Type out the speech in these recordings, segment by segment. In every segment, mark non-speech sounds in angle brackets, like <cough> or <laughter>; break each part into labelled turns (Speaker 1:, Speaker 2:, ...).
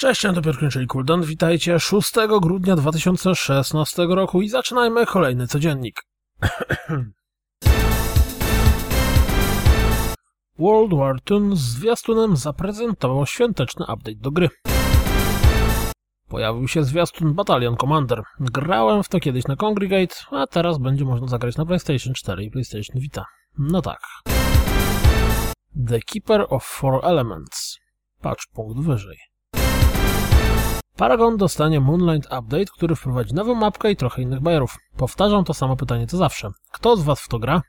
Speaker 1: Cześć, Antopiotr czyli Kuldan. Witajcie 6 grudnia 2016 roku i zaczynajmy kolejny codziennik. <coughs> World War Toon z zwiastunem zaprezentował świąteczny update do gry. Pojawił się zwiastun Battalion Commander. Grałem w to kiedyś na Congregate, a teraz będzie można zagrać na PlayStation 4 i PlayStation Vita. No tak. The Keeper of Four Elements. Patrz punkt wyżej. Paragon dostanie Moonlight Update, który wprowadzi nową mapkę i trochę innych bajerów. Powtarzam to samo pytanie co zawsze. Kto z Was w to gra?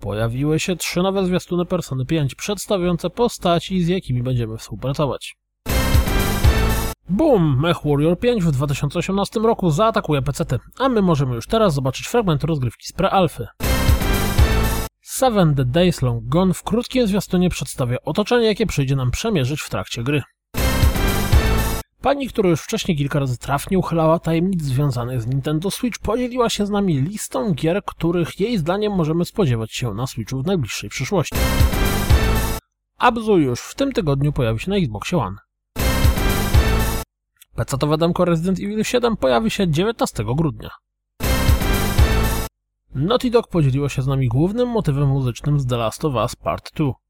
Speaker 1: Pojawiły się trzy nowe zwiastuny Persony 5, przedstawiające postaci, z jakimi będziemy współpracować. Boom! Mech Warrior 5 w 2018 roku zaatakuje PC, a my możemy już teraz zobaczyć fragmenty rozgrywki z pre-alfy. Seven The Days Long Gone w krótkim zwiastunie przedstawia otoczenie, jakie przyjdzie nam przemierzyć w trakcie gry. Pani, która już wcześniej kilka razy trafnie uchylała tajemnic związanych z Nintendo Switch, podzieliła się z nami listą gier, których jej zdaniem możemy spodziewać się na Switchu w najbliższej przyszłości. Abzu już w tym tygodniu pojawi się na Xbox One. PC-towe demko Resident Evil 7 pojawi się 19 grudnia. Naughty Dog podzieliło się z nami głównym motywem muzycznym z The Last of Us Part 2.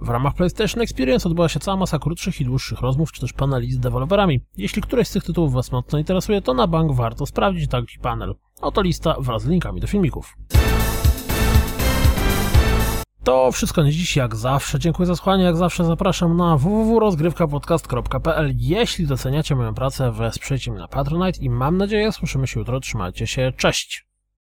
Speaker 1: W ramach PlayStation Experience odbyła się cała masa krótszych i dłuższych rozmów, czy też paneli z deweloperami. Jeśli któreś z tych tytułów Was mocno interesuje, to na bank warto sprawdzić taki panel. Oto lista wraz z linkami do filmików. To wszystko na dziś, jak zawsze. Dziękuję za słuchanie, jak zawsze zapraszam na www.rozgrywkapodcast.pl Jeśli doceniacie moją pracę, wesprzyjcie mnie na Patronite i mam nadzieję słyszymy się jutro. Trzymajcie się, cześć!